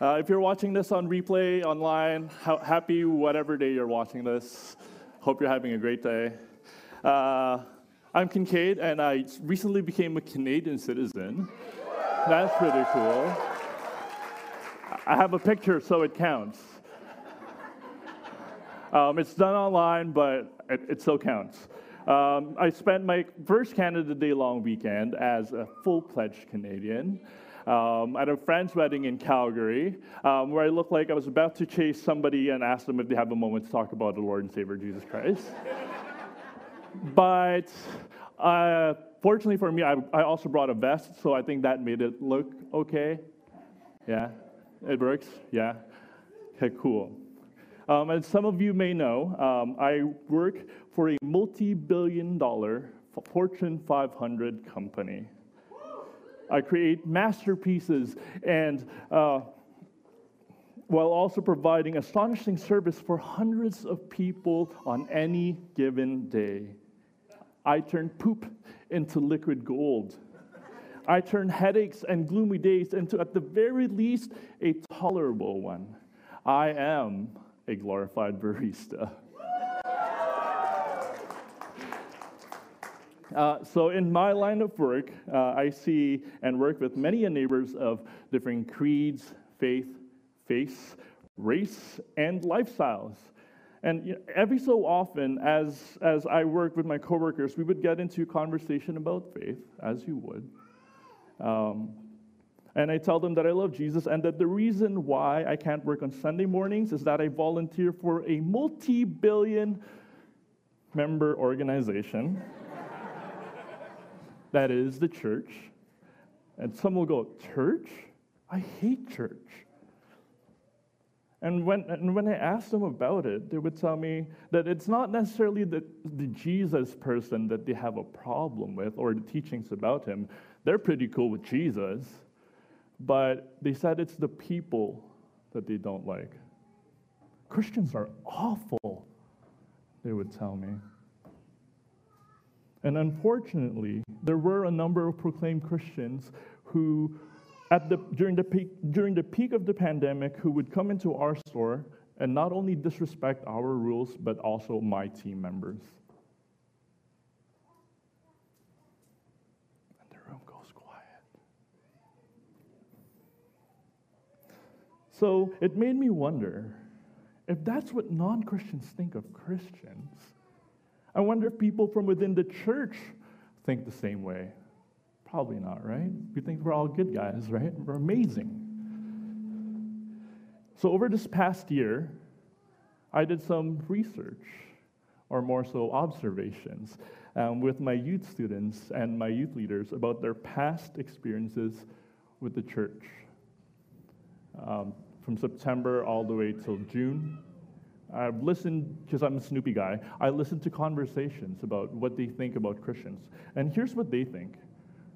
Uh, if you're watching this on replay online, ha- happy whatever day you're watching this. Hope you're having a great day. Uh, I'm Kincaid, and I recently became a Canadian citizen. That's pretty cool. I have a picture, so it counts. Um, it's done online, but it, it still counts. Um, I spent my first Canada Day long weekend as a full pledged Canadian um, at a friend's wedding in Calgary, um, where I looked like I was about to chase somebody and ask them if they have a moment to talk about the Lord and Savior Jesus Christ. but uh, fortunately for me, I, I also brought a vest, so I think that made it look okay. Yeah, it works. Yeah. Okay, cool. Um, as some of you may know, um, I work for a multi billion dollar Fortune 500 company. I create masterpieces and uh, while also providing astonishing service for hundreds of people on any given day. I turn poop into liquid gold. I turn headaches and gloomy days into, at the very least, a tolerable one. I am a glorified barista. Uh, so, in my line of work, uh, I see and work with many neighbors of different creeds, faith, faiths, race, and lifestyles. And you know, every so often, as, as I work with my coworkers, we would get into conversation about faith, as you would. Um, and I tell them that I love Jesus and that the reason why I can't work on Sunday mornings is that I volunteer for a multi billion member organization that is the church. And some will go, Church? I hate church. And when, and when I asked them about it, they would tell me that it's not necessarily the, the Jesus person that they have a problem with or the teachings about him. They're pretty cool with Jesus. But they said it's the people that they don't like. Christians are awful, they would tell me. And unfortunately, there were a number of proclaimed Christians who, at the, during, the peak, during the peak of the pandemic, who would come into our store and not only disrespect our rules, but also my team members. And the room goes quiet. So it made me wonder if that's what non Christians think of Christians I wonder if people from within the church think the same way. Probably not, right? We think we're all good guys, right? We're amazing. So, over this past year, I did some research, or more so observations, um, with my youth students and my youth leaders about their past experiences with the church. Um, from September all the way till June, I've listened, because I'm a Snoopy guy, I listen to conversations about what they think about Christians. And here's what they think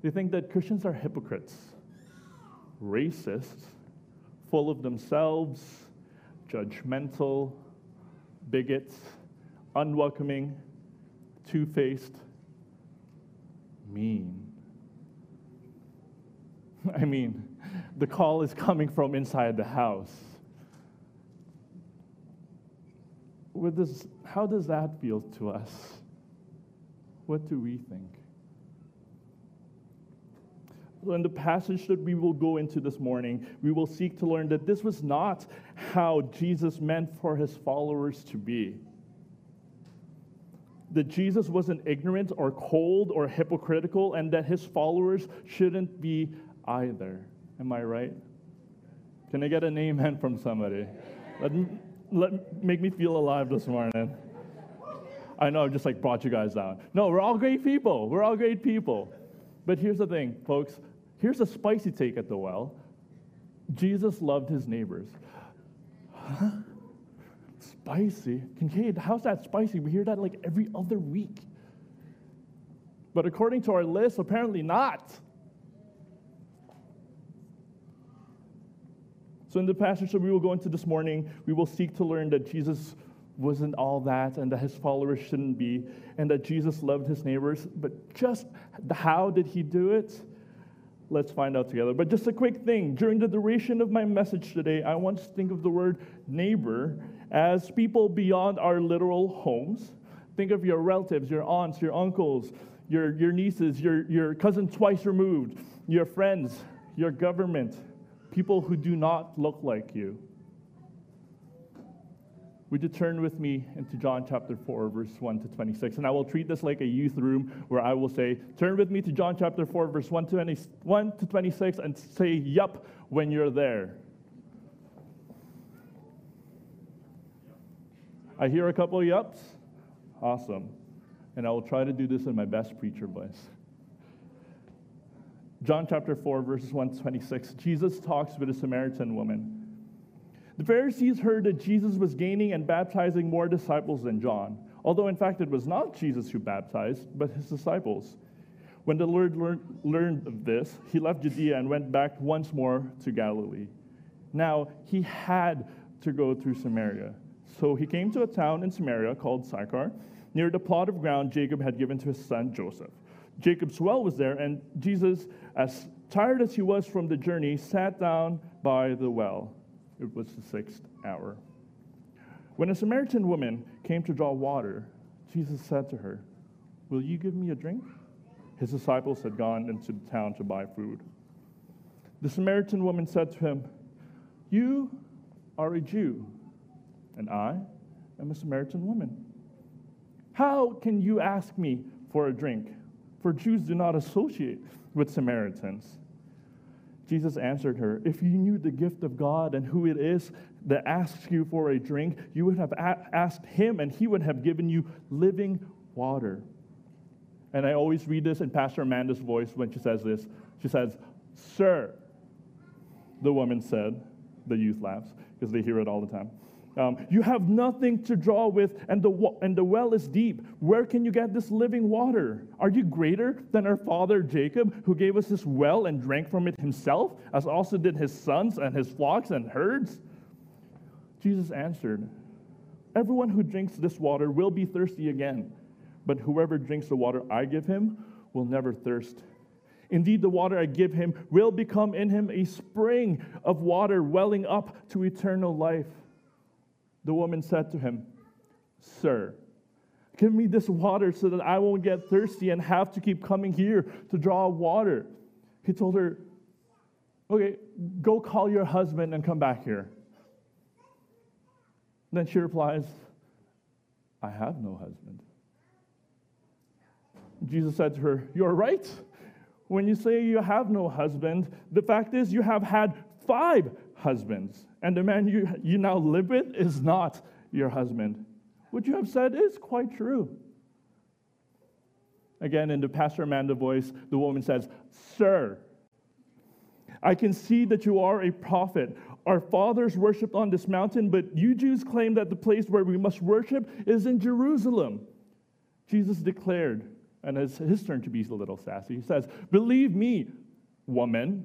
they think that Christians are hypocrites, racists, full of themselves, judgmental, bigots, unwelcoming, two faced, mean. I mean, the call is coming from inside the house. What does, how does that feel to us? What do we think? In the passage that we will go into this morning, we will seek to learn that this was not how Jesus meant for his followers to be. That Jesus wasn't ignorant or cold or hypocritical, and that his followers shouldn't be either. Am I right? Can I get an amen from somebody? Let me, let, make me feel alive this morning. I know I just like brought you guys down. No, we're all great people. We're all great people. But here's the thing, folks. Here's a spicy take at the well. Jesus loved his neighbors. Huh? spicy. Kincaid, how's that spicy? We hear that like every other week. But according to our list, apparently not. So, in the passage that we will go into this morning, we will seek to learn that Jesus wasn't all that and that his followers shouldn't be, and that Jesus loved his neighbors. But just how did he do it? Let's find out together. But just a quick thing during the duration of my message today, I want to think of the word neighbor as people beyond our literal homes. Think of your relatives, your aunts, your uncles, your, your nieces, your, your cousin twice removed, your friends, your government, people who do not look like you. Would you turn with me into John chapter 4, verse 1 to 26? And I will treat this like a youth room where I will say, Turn with me to John chapter 4, verse 1 to, 1 to 26, and say, Yup, when you're there. I hear a couple of yups. Awesome. And I will try to do this in my best preacher voice. John chapter 4, verses 126, Jesus talks with a Samaritan woman. The Pharisees heard that Jesus was gaining and baptizing more disciples than John, although in fact it was not Jesus who baptized, but his disciples. When the Lord learned of this, he left Judea and went back once more to Galilee. Now, he had to go through Samaria. So he came to a town in Samaria called Sychar, near the plot of ground Jacob had given to his son Joseph. Jacob's well was there, and Jesus, as tired as he was from the journey, sat down by the well. It was the sixth hour. When a Samaritan woman came to draw water, Jesus said to her, Will you give me a drink? His disciples had gone into the town to buy food. The Samaritan woman said to him, You are a Jew, and I am a Samaritan woman. How can you ask me for a drink? For Jews do not associate with Samaritans. Jesus answered her, If you knew the gift of God and who it is that asks you for a drink, you would have asked him, and he would have given you living water. And I always read this in Pastor Amanda's voice when she says this. She says, Sir, the woman said. The youth laughs because they hear it all the time. Um, you have nothing to draw with, and the, and the well is deep. Where can you get this living water? Are you greater than our father Jacob, who gave us this well and drank from it himself, as also did his sons and his flocks and herds? Jesus answered, Everyone who drinks this water will be thirsty again, but whoever drinks the water I give him will never thirst. Indeed, the water I give him will become in him a spring of water welling up to eternal life. The woman said to him, Sir, give me this water so that I won't get thirsty and have to keep coming here to draw water. He told her, Okay, go call your husband and come back here. Then she replies, I have no husband. Jesus said to her, You're right. When you say you have no husband, the fact is you have had five husbands, and the man you, you now live with is not your husband. What you have said is quite true. Again, in the Pastor Amanda voice, the woman says, Sir, I can see that you are a prophet. Our fathers worshiped on this mountain, but you Jews claim that the place where we must worship is in Jerusalem. Jesus declared, and it's his turn to be a little sassy. He says, Believe me, woman,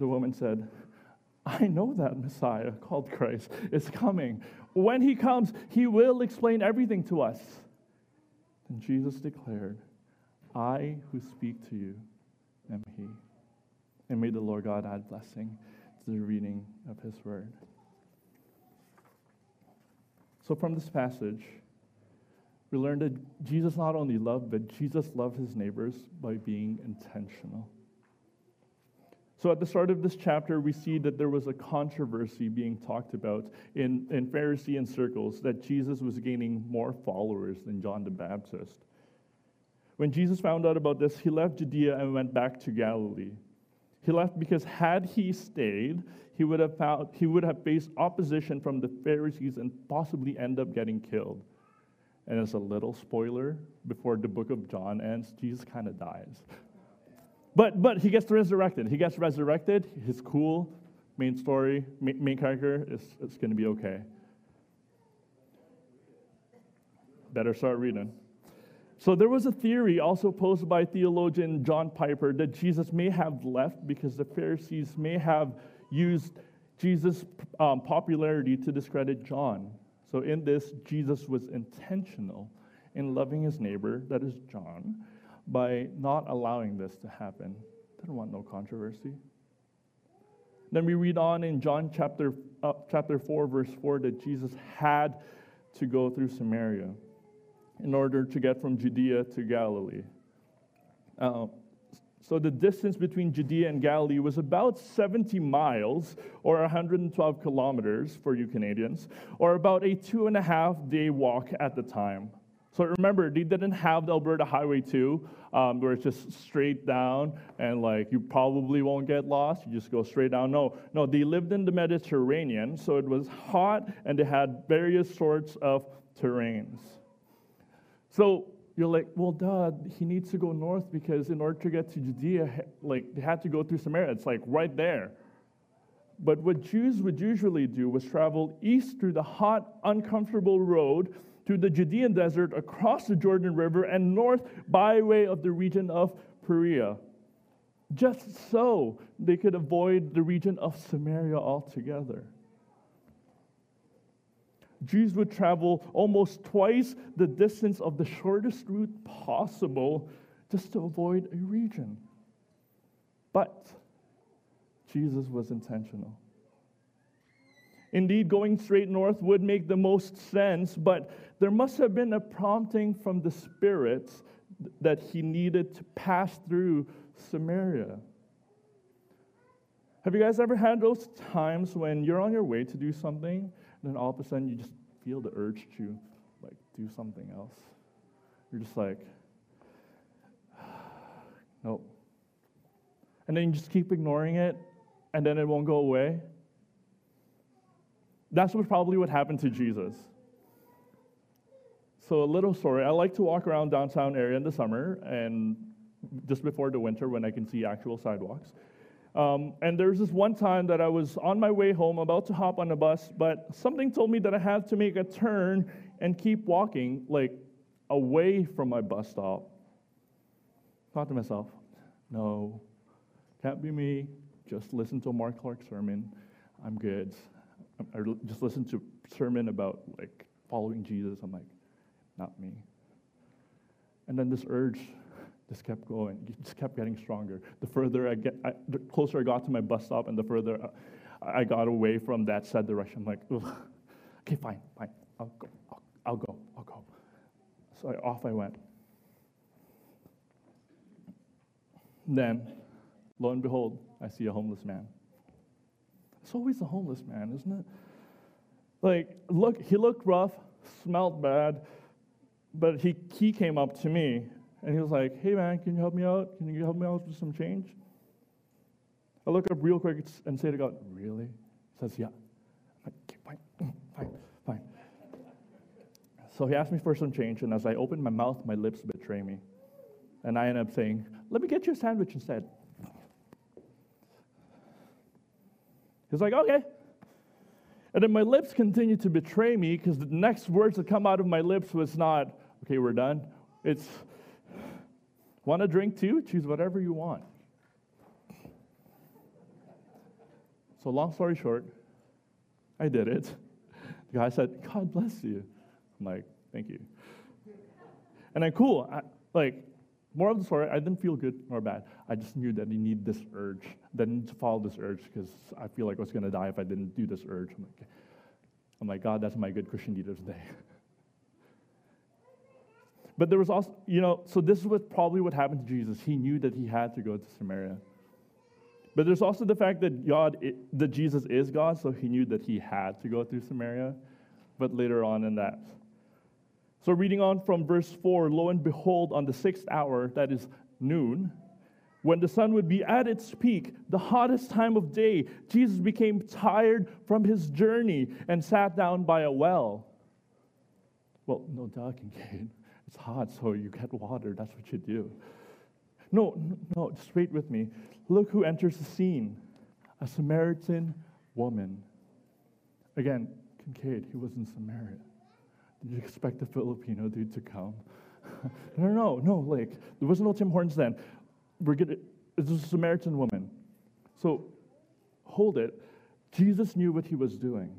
The woman said, I know that Messiah called Christ is coming. When he comes, he will explain everything to us. And Jesus declared, I who speak to you am he. And may the Lord God add blessing to the reading of his word. So, from this passage, we learned that Jesus not only loved, but Jesus loved his neighbors by being intentional. So, at the start of this chapter, we see that there was a controversy being talked about in, in Pharisee circles that Jesus was gaining more followers than John the Baptist. When Jesus found out about this, he left Judea and went back to Galilee. He left because had he stayed, he would have, found, he would have faced opposition from the Pharisees and possibly end up getting killed. And as a little spoiler, before the book of John ends, Jesus kind of dies. But, but he gets resurrected. He gets resurrected. His cool. Main story, main, character is, is going to be okay. Better start reading. So there was a theory also posed by theologian John Piper that Jesus may have left because the Pharisees may have used Jesus' um, popularity to discredit John. So in this, Jesus was intentional in loving his neighbor, that is John, by not allowing this to happen. Didn't want no controversy. Then we read on in John chapter, uh, chapter 4, verse 4, that Jesus had to go through Samaria in order to get from Judea to Galilee. Uh, so the distance between Judea and Galilee was about 70 miles, or 112 kilometers for you Canadians, or about a two and a half day walk at the time. So remember, they didn't have the Alberta Highway 2, um, where it's just straight down and like you probably won't get lost. You just go straight down. No, no, they lived in the Mediterranean, so it was hot and they had various sorts of terrains. So you're like, well, duh, he needs to go north because in order to get to Judea, like they had to go through Samaria. It's like right there. But what Jews would usually do was travel east through the hot, uncomfortable road through the Judean desert, across the Jordan River, and north by way of the region of Perea. Just so they could avoid the region of Samaria altogether. Jews would travel almost twice the distance of the shortest route possible just to avoid a region. But Jesus was intentional. Indeed, going straight north would make the most sense, but there must have been a prompting from the spirits that he needed to pass through Samaria. Have you guys ever had those times when you're on your way to do something, and then all of a sudden you just feel the urge to like do something else? You're just like, nope. And then you just keep ignoring it, and then it won't go away. That's what probably what happened to Jesus. So, a little story. I like to walk around downtown area in the summer and just before the winter when I can see actual sidewalks. Um, and there's this one time that I was on my way home, about to hop on a bus, but something told me that I had to make a turn and keep walking, like away from my bus stop. Thought to myself, no, can't be me. Just listen to Mark Clark's sermon. I'm good. I just listened to a sermon about like following Jesus. I'm like, not me. And then this urge just kept going. It just kept getting stronger. The further I get, I, the closer I got to my bus stop, and the further uh, I got away from that said direction. I'm like, okay, fine, fine, I'll go, I'll, I'll go, I'll go. So I, off I went. Then, lo and behold, I see a homeless man. It's always a homeless man, isn't it? Like, look, he looked rough, smelled bad, but he, he came up to me and he was like, hey man, can you help me out? Can you help me out with some change? I look up real quick and say to God, really? He says, yeah. I'm like, fine, mm, fine, fine. So he asked me for some change, and as I opened my mouth, my lips betray me. And I end up saying, let me get you a sandwich instead. He's like, okay. And then my lips continued to betray me because the next words that come out of my lips was not, okay, we're done. It's, want a drink too? Choose whatever you want. So, long story short, I did it. The guy said, God bless you. I'm like, thank you. And then, cool. I, like, more of the story, I didn't feel good or bad. I just knew that I needed this urge, to follow this urge because I feel like I was going to die if I didn't do this urge. I'm like, I'm like, God, that's my good Christian deed of the day. But there was also, you know, so this is what probably what happened to Jesus. He knew that he had to go to Samaria. But there's also the fact that God, that Jesus is God, so he knew that he had to go through Samaria. But later on in that. So reading on from verse 4, lo and behold, on the sixth hour, that is noon, when the sun would be at its peak, the hottest time of day, Jesus became tired from his journey and sat down by a well. Well, no, duh, Kincaid. It's hot, so you get water. That's what you do. No, no, just wait with me. Look who enters the scene a Samaritan woman. Again, Kincaid, he was in Samaria. Did you expect a Filipino dude to come? no, no, no, like, there was no Tim Hortons then. We're gonna, it's a Samaritan woman. So, hold it. Jesus knew what he was doing.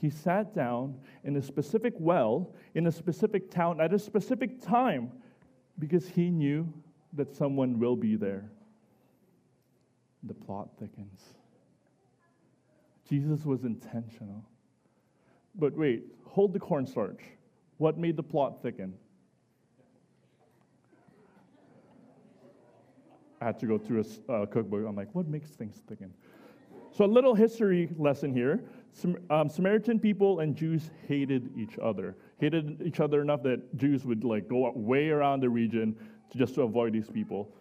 He sat down in a specific well, in a specific town, at a specific time, because he knew that someone will be there. The plot thickens. Jesus was intentional. But wait, hold the cornstarch. What made the plot thicken? Had to go through a uh, cookbook. I'm like, what makes things thicken? So, a little history lesson here. Um, Samaritan people and Jews hated each other. Hated each other enough that Jews would like go way around the region to just to avoid these people.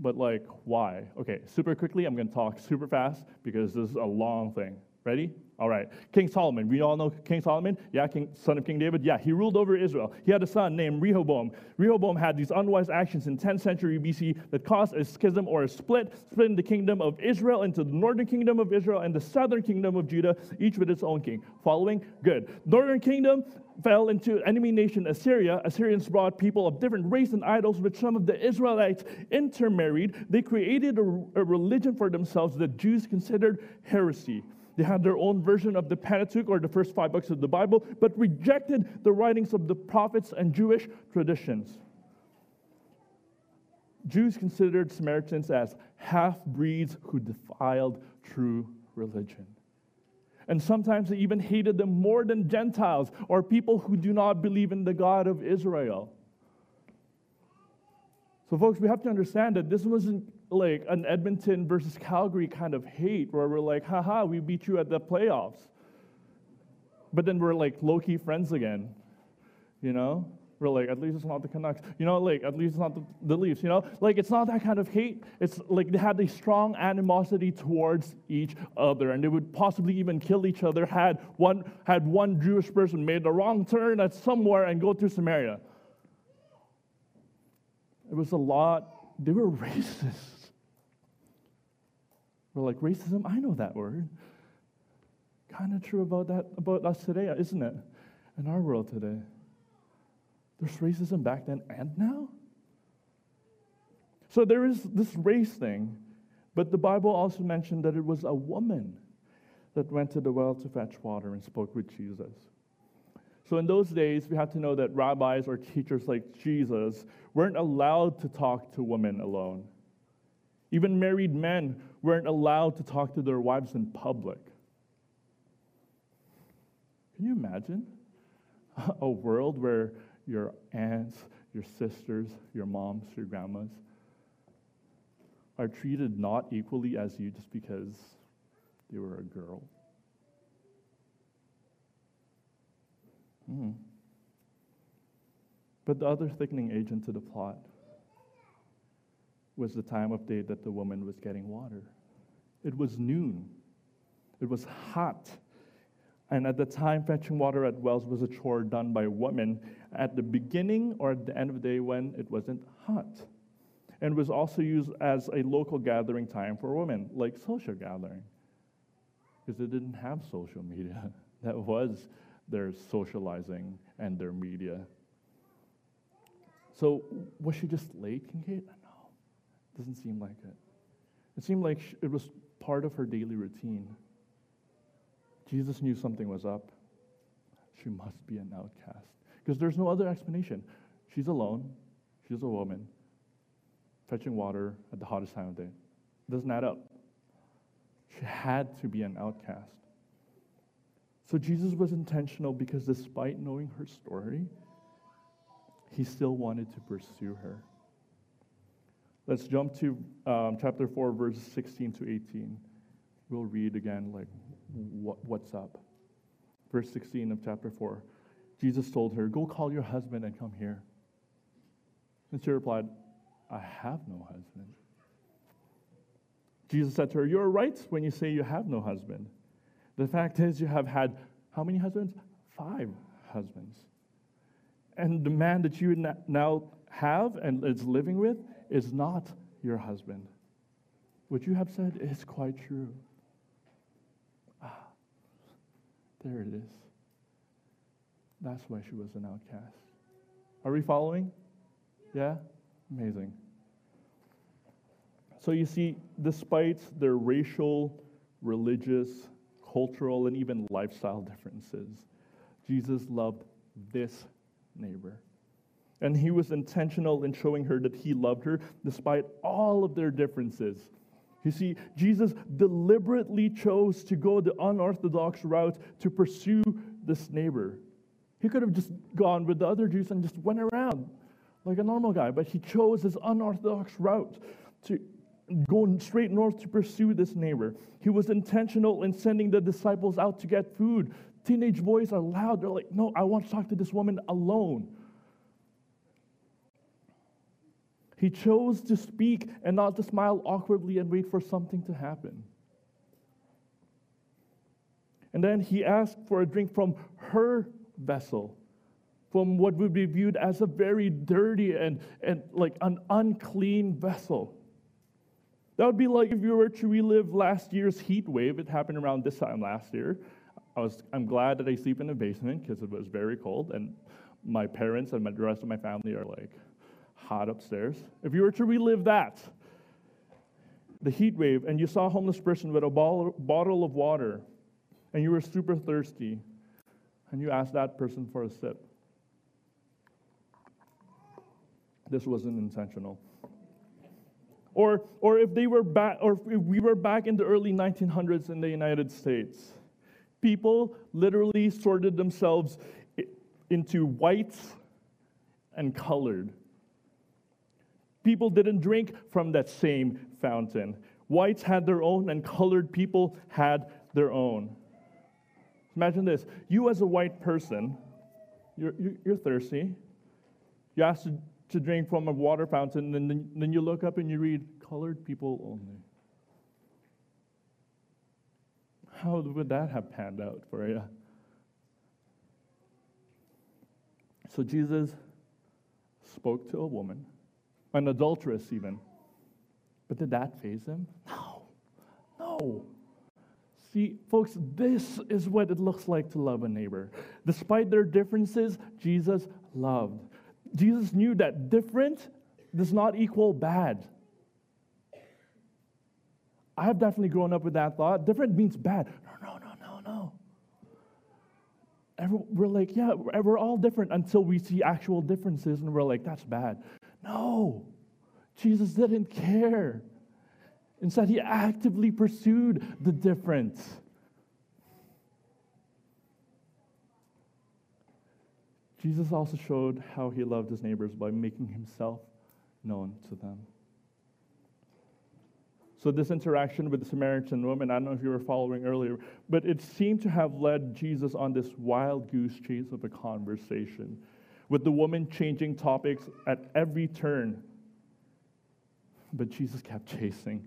But like, why? Okay, super quickly, I'm going to talk super fast because this is a long thing. Ready? All right. King Solomon. We all know King Solomon. Yeah, King, son of King David. Yeah, he ruled over Israel. He had a son named Rehoboam. Rehoboam had these unwise actions in 10th century BC that caused a schism or a split, splitting the kingdom of Israel into the northern kingdom of Israel and the southern kingdom of Judah, each with its own king. Following? Good. Northern kingdom fell into enemy nation Assyria. Assyrians brought people of different race and idols, which some of the Israelites intermarried. They created a, a religion for themselves that Jews considered heresy. They had their own version of the Pentateuch or the first five books of the Bible, but rejected the writings of the prophets and Jewish traditions. Jews considered Samaritans as half breeds who defiled true religion. And sometimes they even hated them more than Gentiles or people who do not believe in the God of Israel. So, folks, we have to understand that this wasn't like an Edmonton versus Calgary kind of hate where we're like, haha, we beat you at the playoffs. But then we're like low key friends again, you know? We're like, at least it's not the Canucks. You know, like, at least it's not the, the Leafs, you know? Like, it's not that kind of hate. It's like they had a strong animosity towards each other, and they would possibly even kill each other had one, had one Jewish person made a wrong turn at somewhere and go through Samaria. It was a lot, they were racist. We're like, racism, I know that word. Kind of true about that about us today, isn't it? In our world today. There's racism back then and now. So there is this race thing, but the Bible also mentioned that it was a woman that went to the well to fetch water and spoke with Jesus. So in those days, we have to know that rabbis or teachers like Jesus weren't allowed to talk to women alone. Even married men weren't allowed to talk to their wives in public. Can you imagine a world where your aunts, your sisters, your moms, your grandmas are treated not equally as you just because they were a girl? Mm. But the other thickening agent to the plot was the time of day that the woman was getting water. It was noon. It was hot. And at the time, fetching water at wells was a chore done by women at the beginning or at the end of the day when it wasn't hot. And was also used as a local gathering time for women, like social gathering. Because they didn't have social media. That was their socializing and their media. So was she just late, Kincaid? Doesn't seem like it. It seemed like it was part of her daily routine. Jesus knew something was up. She must be an outcast. Because there's no other explanation. She's alone, she's a woman, fetching water at the hottest time of day. Doesn't add up. She had to be an outcast. So Jesus was intentional because despite knowing her story, he still wanted to pursue her. Let's jump to um, chapter 4, verses 16 to 18. We'll read again, like, what, what's up. Verse 16 of chapter 4. Jesus told her, Go call your husband and come here. And she replied, I have no husband. Jesus said to her, You're right when you say you have no husband. The fact is, you have had how many husbands? Five husbands. And the man that you now have and is living with is not your husband. What you have said is quite true. Ah, there it is. That's why she was an outcast. Are we following? Yeah? Amazing. So you see, despite their racial, religious, cultural, and even lifestyle differences, Jesus loved this neighbor. And he was intentional in showing her that he loved her despite all of their differences. You see, Jesus deliberately chose to go the unorthodox route to pursue this neighbor. He could have just gone with the other Jews and just went around like a normal guy, but he chose this unorthodox route to go straight north to pursue this neighbor. He was intentional in sending the disciples out to get food. Teenage boys are loud. They're like, no, I want to talk to this woman alone. He chose to speak and not to smile awkwardly and wait for something to happen. And then he asked for a drink from her vessel, from what would be viewed as a very dirty and, and like an unclean vessel. That would be like if you were to relive last year's heat wave. It happened around this time last year. I was, I'm glad that I sleep in the basement because it was very cold, and my parents and the rest of my family are like, hot upstairs. If you were to relive that, the heat wave, and you saw a homeless person with a bottle of water, and you were super thirsty, and you asked that person for a sip, this wasn't intentional. Or, or if they were back, or if we were back in the early 1900s in the United States, people literally sorted themselves into whites and colored people didn't drink from that same fountain. Whites had their own, and colored people had their own. Imagine this you, as a white person, you're, you're thirsty. You ask to, to drink from a water fountain, and then, then you look up and you read, colored people only. How would that have panned out for you? So Jesus spoke to a woman an adulteress even. But did that faze him? No. No. See, folks, this is what it looks like to love a neighbor. Despite their differences, Jesus loved. Jesus knew that different does not equal bad. I have definitely grown up with that thought. Different means bad. No, no, no, no, no. we're like, yeah, we're all different until we see actual differences and we're like, that's bad. No, Jesus didn't care. Instead, he actively pursued the difference. Jesus also showed how he loved his neighbors by making himself known to them. So, this interaction with the Samaritan woman, I don't know if you were following earlier, but it seemed to have led Jesus on this wild goose chase of a conversation with the woman changing topics at every turn. But Jesus kept chasing.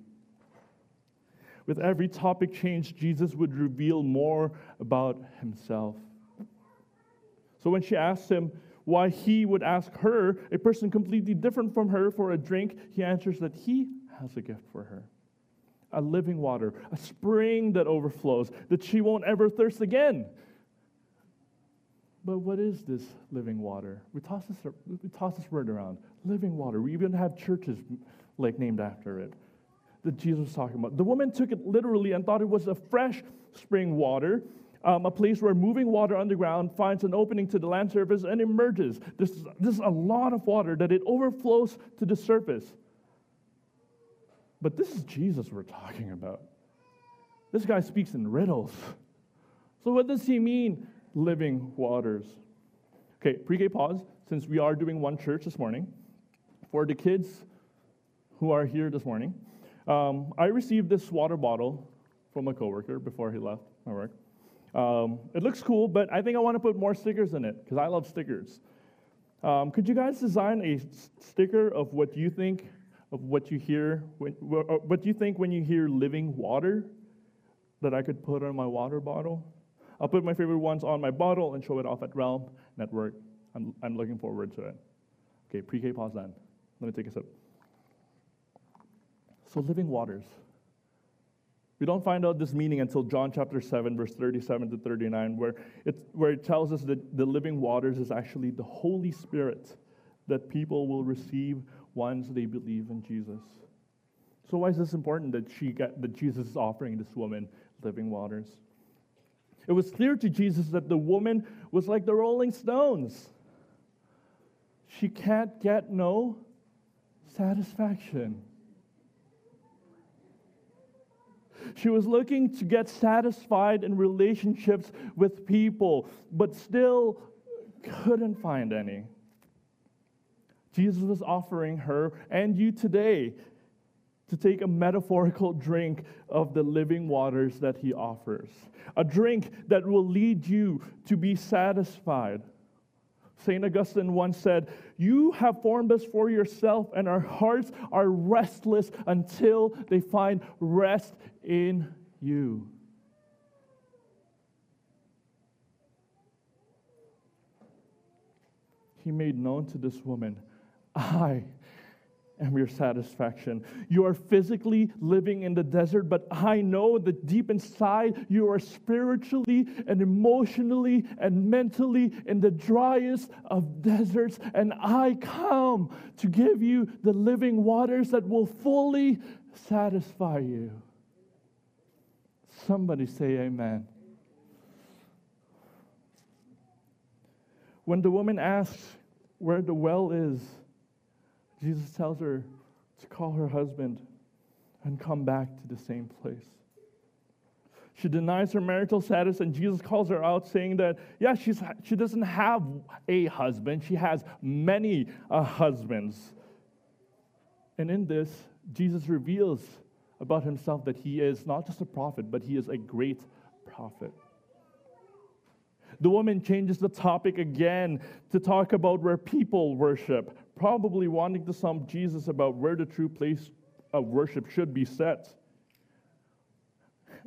With every topic change, Jesus would reveal more about himself. So when she asked him why he would ask her, a person completely different from her, for a drink, he answers that he has a gift for her a living water, a spring that overflows, that she won't ever thirst again. But what is this living water? We toss this, we toss this word around. Living water. We even have churches like named after it that Jesus was talking about. The woman took it literally and thought it was a fresh spring water, um, a place where moving water underground finds an opening to the land surface and emerges. This, this is a lot of water that it overflows to the surface. But this is Jesus we're talking about. This guy speaks in riddles. So, what does he mean living waters. Okay, pre K pause, since we are doing one church this morning. For the kids who are here this morning, um, I received this water bottle from a coworker before he left my work. Um, it looks cool, but I think I want to put more stickers in it because I love stickers. Um, could you guys design a sticker of what you think of what you hear, when, uh, what you think when you hear living water that I could put on my water bottle? I'll put my favorite ones on my bottle and show it off at Realm Network. I'm, I'm looking forward to it. Okay, pre-K pause then. Let me take a sip. So living waters. We don't find out this meaning until John chapter 7, verse 37 to 39, where it, where it tells us that the living waters is actually the Holy Spirit that people will receive once they believe in Jesus. So why is this important that she that Jesus is offering this woman living waters? It was clear to Jesus that the woman was like the Rolling Stones. She can't get no satisfaction. She was looking to get satisfied in relationships with people, but still couldn't find any. Jesus was offering her and you today to take a metaphorical drink of the living waters that he offers. A drink that will lead you to be satisfied. St. Augustine once said, You have formed us for yourself, and our hearts are restless until they find rest in you. He made known to this woman, I am your satisfaction. You are physically living in the desert, but I know that deep inside you are spiritually and emotionally and mentally in the driest of deserts. And I come to give you the living waters that will fully satisfy you. Somebody say amen. When the woman asks where the well is, Jesus tells her to call her husband and come back to the same place. She denies her marital status, and Jesus calls her out, saying that, yeah, she's, she doesn't have a husband, she has many uh, husbands. And in this, Jesus reveals about himself that he is not just a prophet, but he is a great prophet. The woman changes the topic again to talk about where people worship, probably wanting to sum Jesus about where the true place of worship should be set.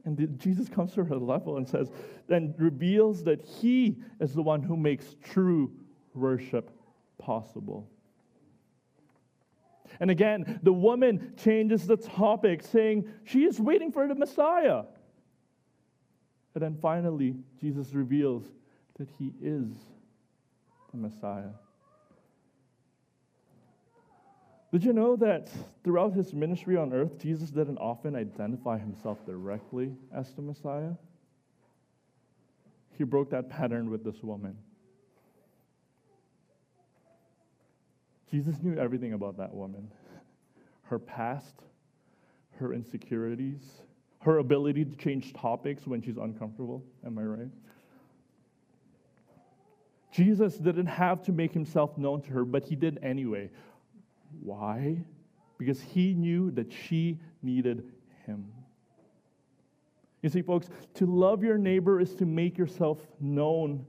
And Jesus comes to her level and says, and reveals that he is the one who makes true worship possible. And again, the woman changes the topic, saying she is waiting for the Messiah. And then finally, Jesus reveals that he is the Messiah. Did you know that throughout his ministry on earth, Jesus didn't often identify himself directly as the Messiah? He broke that pattern with this woman. Jesus knew everything about that woman her past, her insecurities, her ability to change topics when she's uncomfortable. Am I right? Jesus didn't have to make himself known to her, but he did anyway. Why? Because he knew that she needed him. You see, folks, to love your neighbor is to make yourself known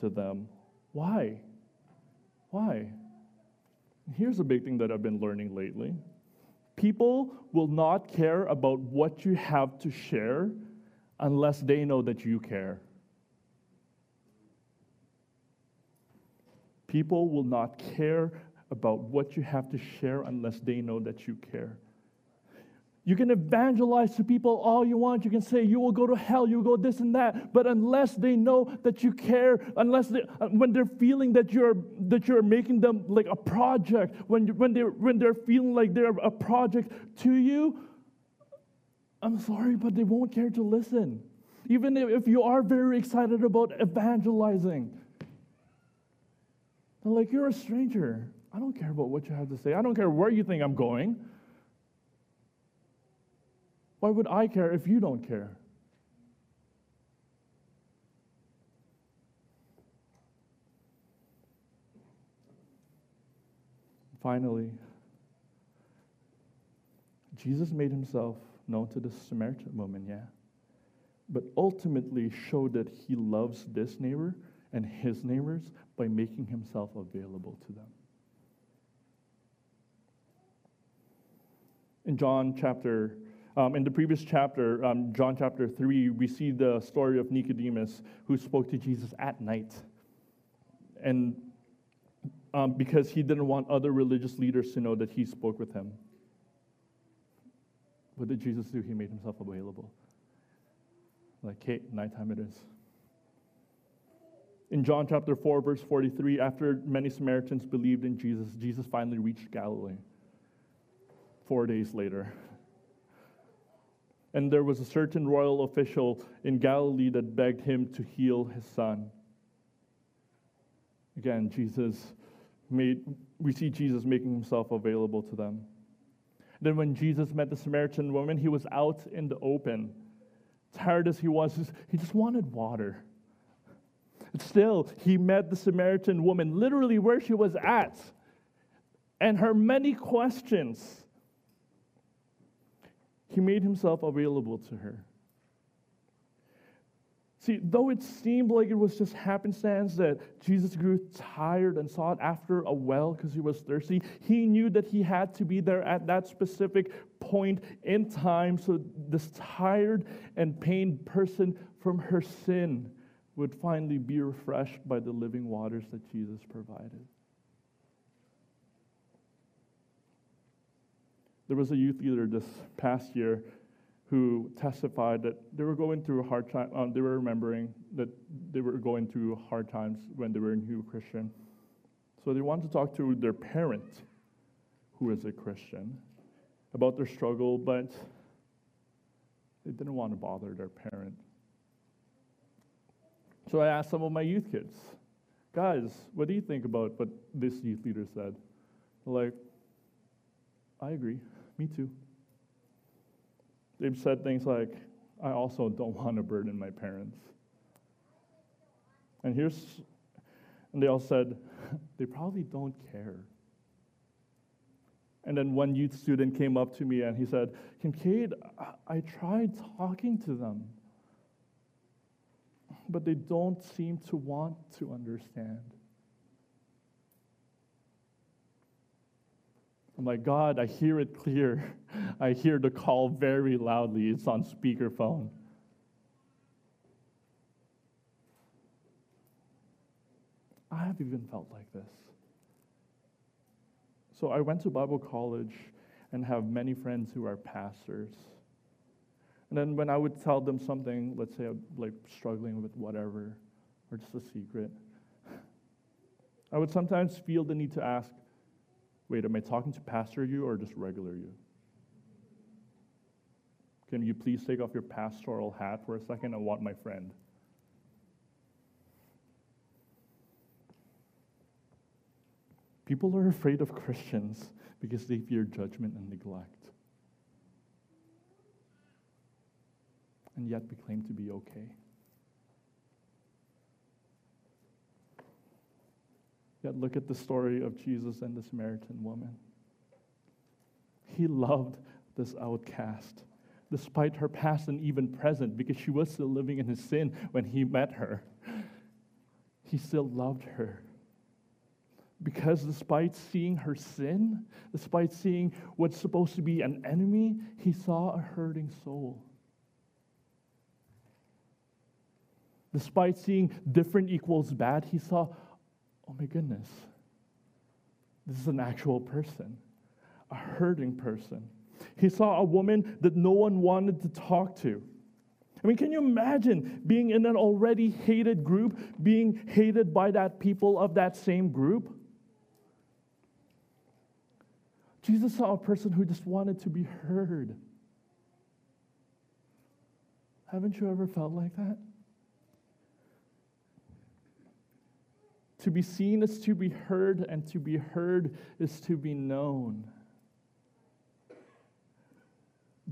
to them. Why? Why? Here's a big thing that I've been learning lately people will not care about what you have to share unless they know that you care. People will not care about what you have to share unless they know that you care. You can evangelize to people all you want. You can say you will go to hell, you will go this and that. But unless they know that you care, unless they, uh, when they're feeling that you're that you're making them like a project, when when they when they're feeling like they're a project to you, I'm sorry, but they won't care to listen. Even if, if you are very excited about evangelizing, they're like you're a stranger. I don't care about what you have to say. I don't care where you think I'm going. Why would I care if you don't care? Finally, Jesus made himself known to the Samaritan woman, yeah. But ultimately showed that he loves this neighbor and his neighbors by making himself available to them. In John chapter, um, in the previous chapter, um, John chapter 3, we see the story of Nicodemus who spoke to Jesus at night. And um, because he didn't want other religious leaders to know that he spoke with him. What did Jesus do? He made himself available. Like, hey, nighttime it is. In John chapter 4, verse 43, after many Samaritans believed in Jesus, Jesus finally reached Galilee four days later. And there was a certain royal official in Galilee that begged him to heal his son. Again, Jesus made, we see Jesus making himself available to them. Then, when Jesus met the Samaritan woman, he was out in the open. Tired as he was, he just wanted water. Still, he met the Samaritan woman literally where she was at. And her many questions, he made himself available to her. See, though it seemed like it was just happenstance that Jesus grew tired and sought after a well because he was thirsty, he knew that he had to be there at that specific point in time so this tired and pained person from her sin would finally be refreshed by the living waters that Jesus provided. There was a youth leader this past year who testified that they were going through a hard time. Um, they were remembering that they were going through hard times when they were a new Christian. So they wanted to talk to their parent, who is a Christian, about their struggle, but they didn't want to bother their parent. So I asked some of my youth kids, guys, what do you think about what this youth leader said? They're like, I agree. Me too. They've said things like, I also don't want to burden my parents. And here's, and they all said, they probably don't care. And then one youth student came up to me and he said, Kincaid, I tried talking to them, but they don't seem to want to understand. I'm like, God, I hear it clear. I hear the call very loudly. It's on speakerphone. I have even felt like this. So I went to Bible college and have many friends who are pastors. And then when I would tell them something, let's say I'm like struggling with whatever, or just a secret, I would sometimes feel the need to ask, Wait, am I talking to pastor you or just regular you? Can you please take off your pastoral hat for a second? I want my friend. People are afraid of Christians because they fear judgment and neglect. And yet we claim to be okay. Yet look at the story of Jesus and the Samaritan woman. He loved this outcast, despite her past and even present, because she was still living in his sin when he met her. He still loved her. Because despite seeing her sin, despite seeing what's supposed to be an enemy, he saw a hurting soul. Despite seeing different equals bad, he saw oh my goodness, this is an actual person, a hurting person. He saw a woman that no one wanted to talk to. I mean, can you imagine being in an already hated group, being hated by that people of that same group? Jesus saw a person who just wanted to be heard. Haven't you ever felt like that? To be seen is to be heard, and to be heard is to be known.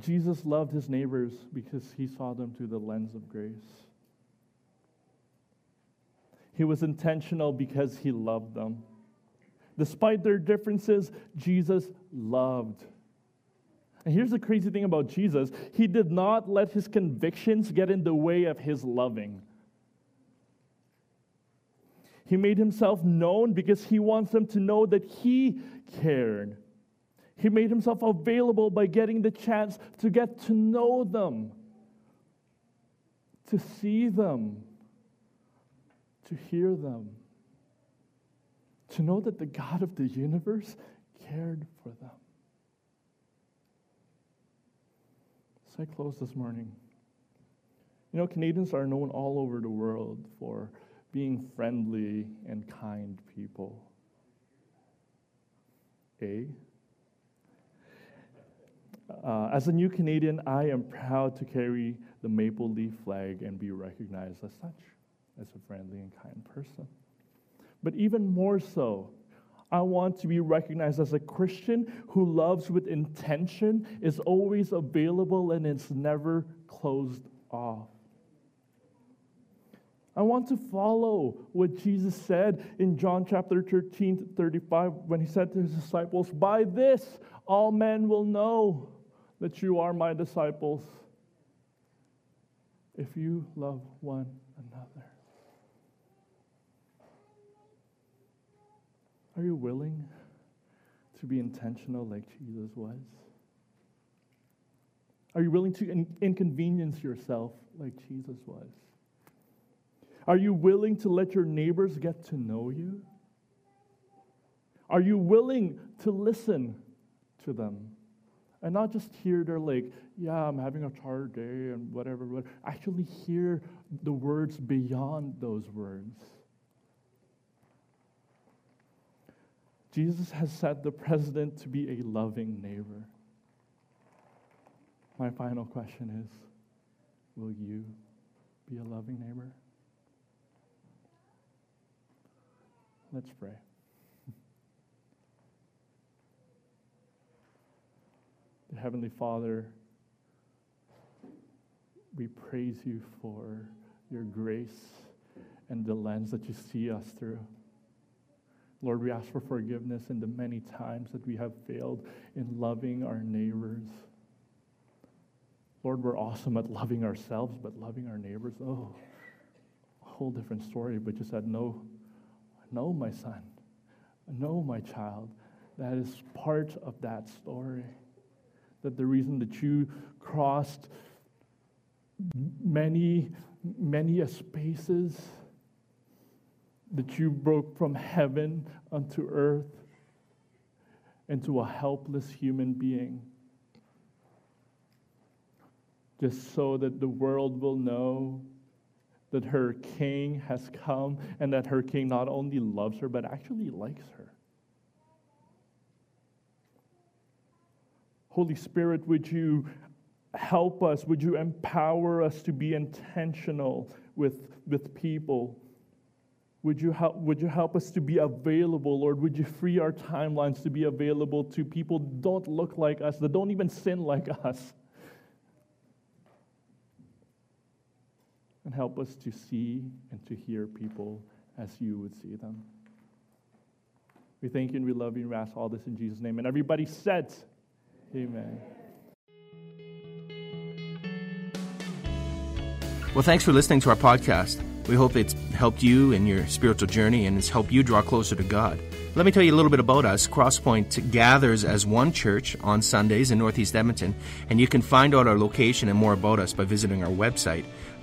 Jesus loved his neighbors because he saw them through the lens of grace. He was intentional because he loved them. Despite their differences, Jesus loved. And here's the crazy thing about Jesus He did not let his convictions get in the way of his loving. He made himself known because he wants them to know that he cared. He made himself available by getting the chance to get to know them, to see them, to hear them, to know that the God of the universe cared for them. So I close this morning. You know, Canadians are known all over the world for being friendly and kind people. A. Uh, as a new Canadian, I am proud to carry the maple leaf flag and be recognized as such, as a friendly and kind person. But even more so, I want to be recognized as a Christian who loves with intention, is always available, and is never closed off. I want to follow what Jesus said in John chapter 13, 35, when he said to his disciples, By this all men will know that you are my disciples if you love one another. Are you willing to be intentional like Jesus was? Are you willing to in- inconvenience yourself like Jesus was? Are you willing to let your neighbors get to know you? Are you willing to listen to them? And not just hear their like, yeah, I'm having a hard day and whatever, but actually hear the words beyond those words. Jesus has set the president to be a loving neighbor. My final question is Will you be a loving neighbor? Let's pray. Heavenly Father, we praise you for your grace and the lens that you see us through. Lord, we ask for forgiveness in the many times that we have failed in loving our neighbors. Lord, we're awesome at loving ourselves, but loving our neighbors, oh, a whole different story. But you said, no, no, my son. No, my child. That is part of that story. That the reason that you crossed many, many spaces, that you broke from heaven unto earth into a helpless human being, just so that the world will know that her king has come and that her king not only loves her, but actually likes her. Holy Spirit, would you help us? Would you empower us to be intentional with, with people? Would you, help, would you help us to be available, Lord? Would you free our timelines to be available to people that don't look like us, that don't even sin like us? And help us to see and to hear people as you would see them. We thank you and we love you and we ask all this in Jesus' name. And everybody said, Amen. Well, thanks for listening to our podcast. We hope it's helped you in your spiritual journey and it's helped you draw closer to God. Let me tell you a little bit about us. Crosspoint gathers as one church on Sundays in Northeast Edmonton, and you can find out our location and more about us by visiting our website,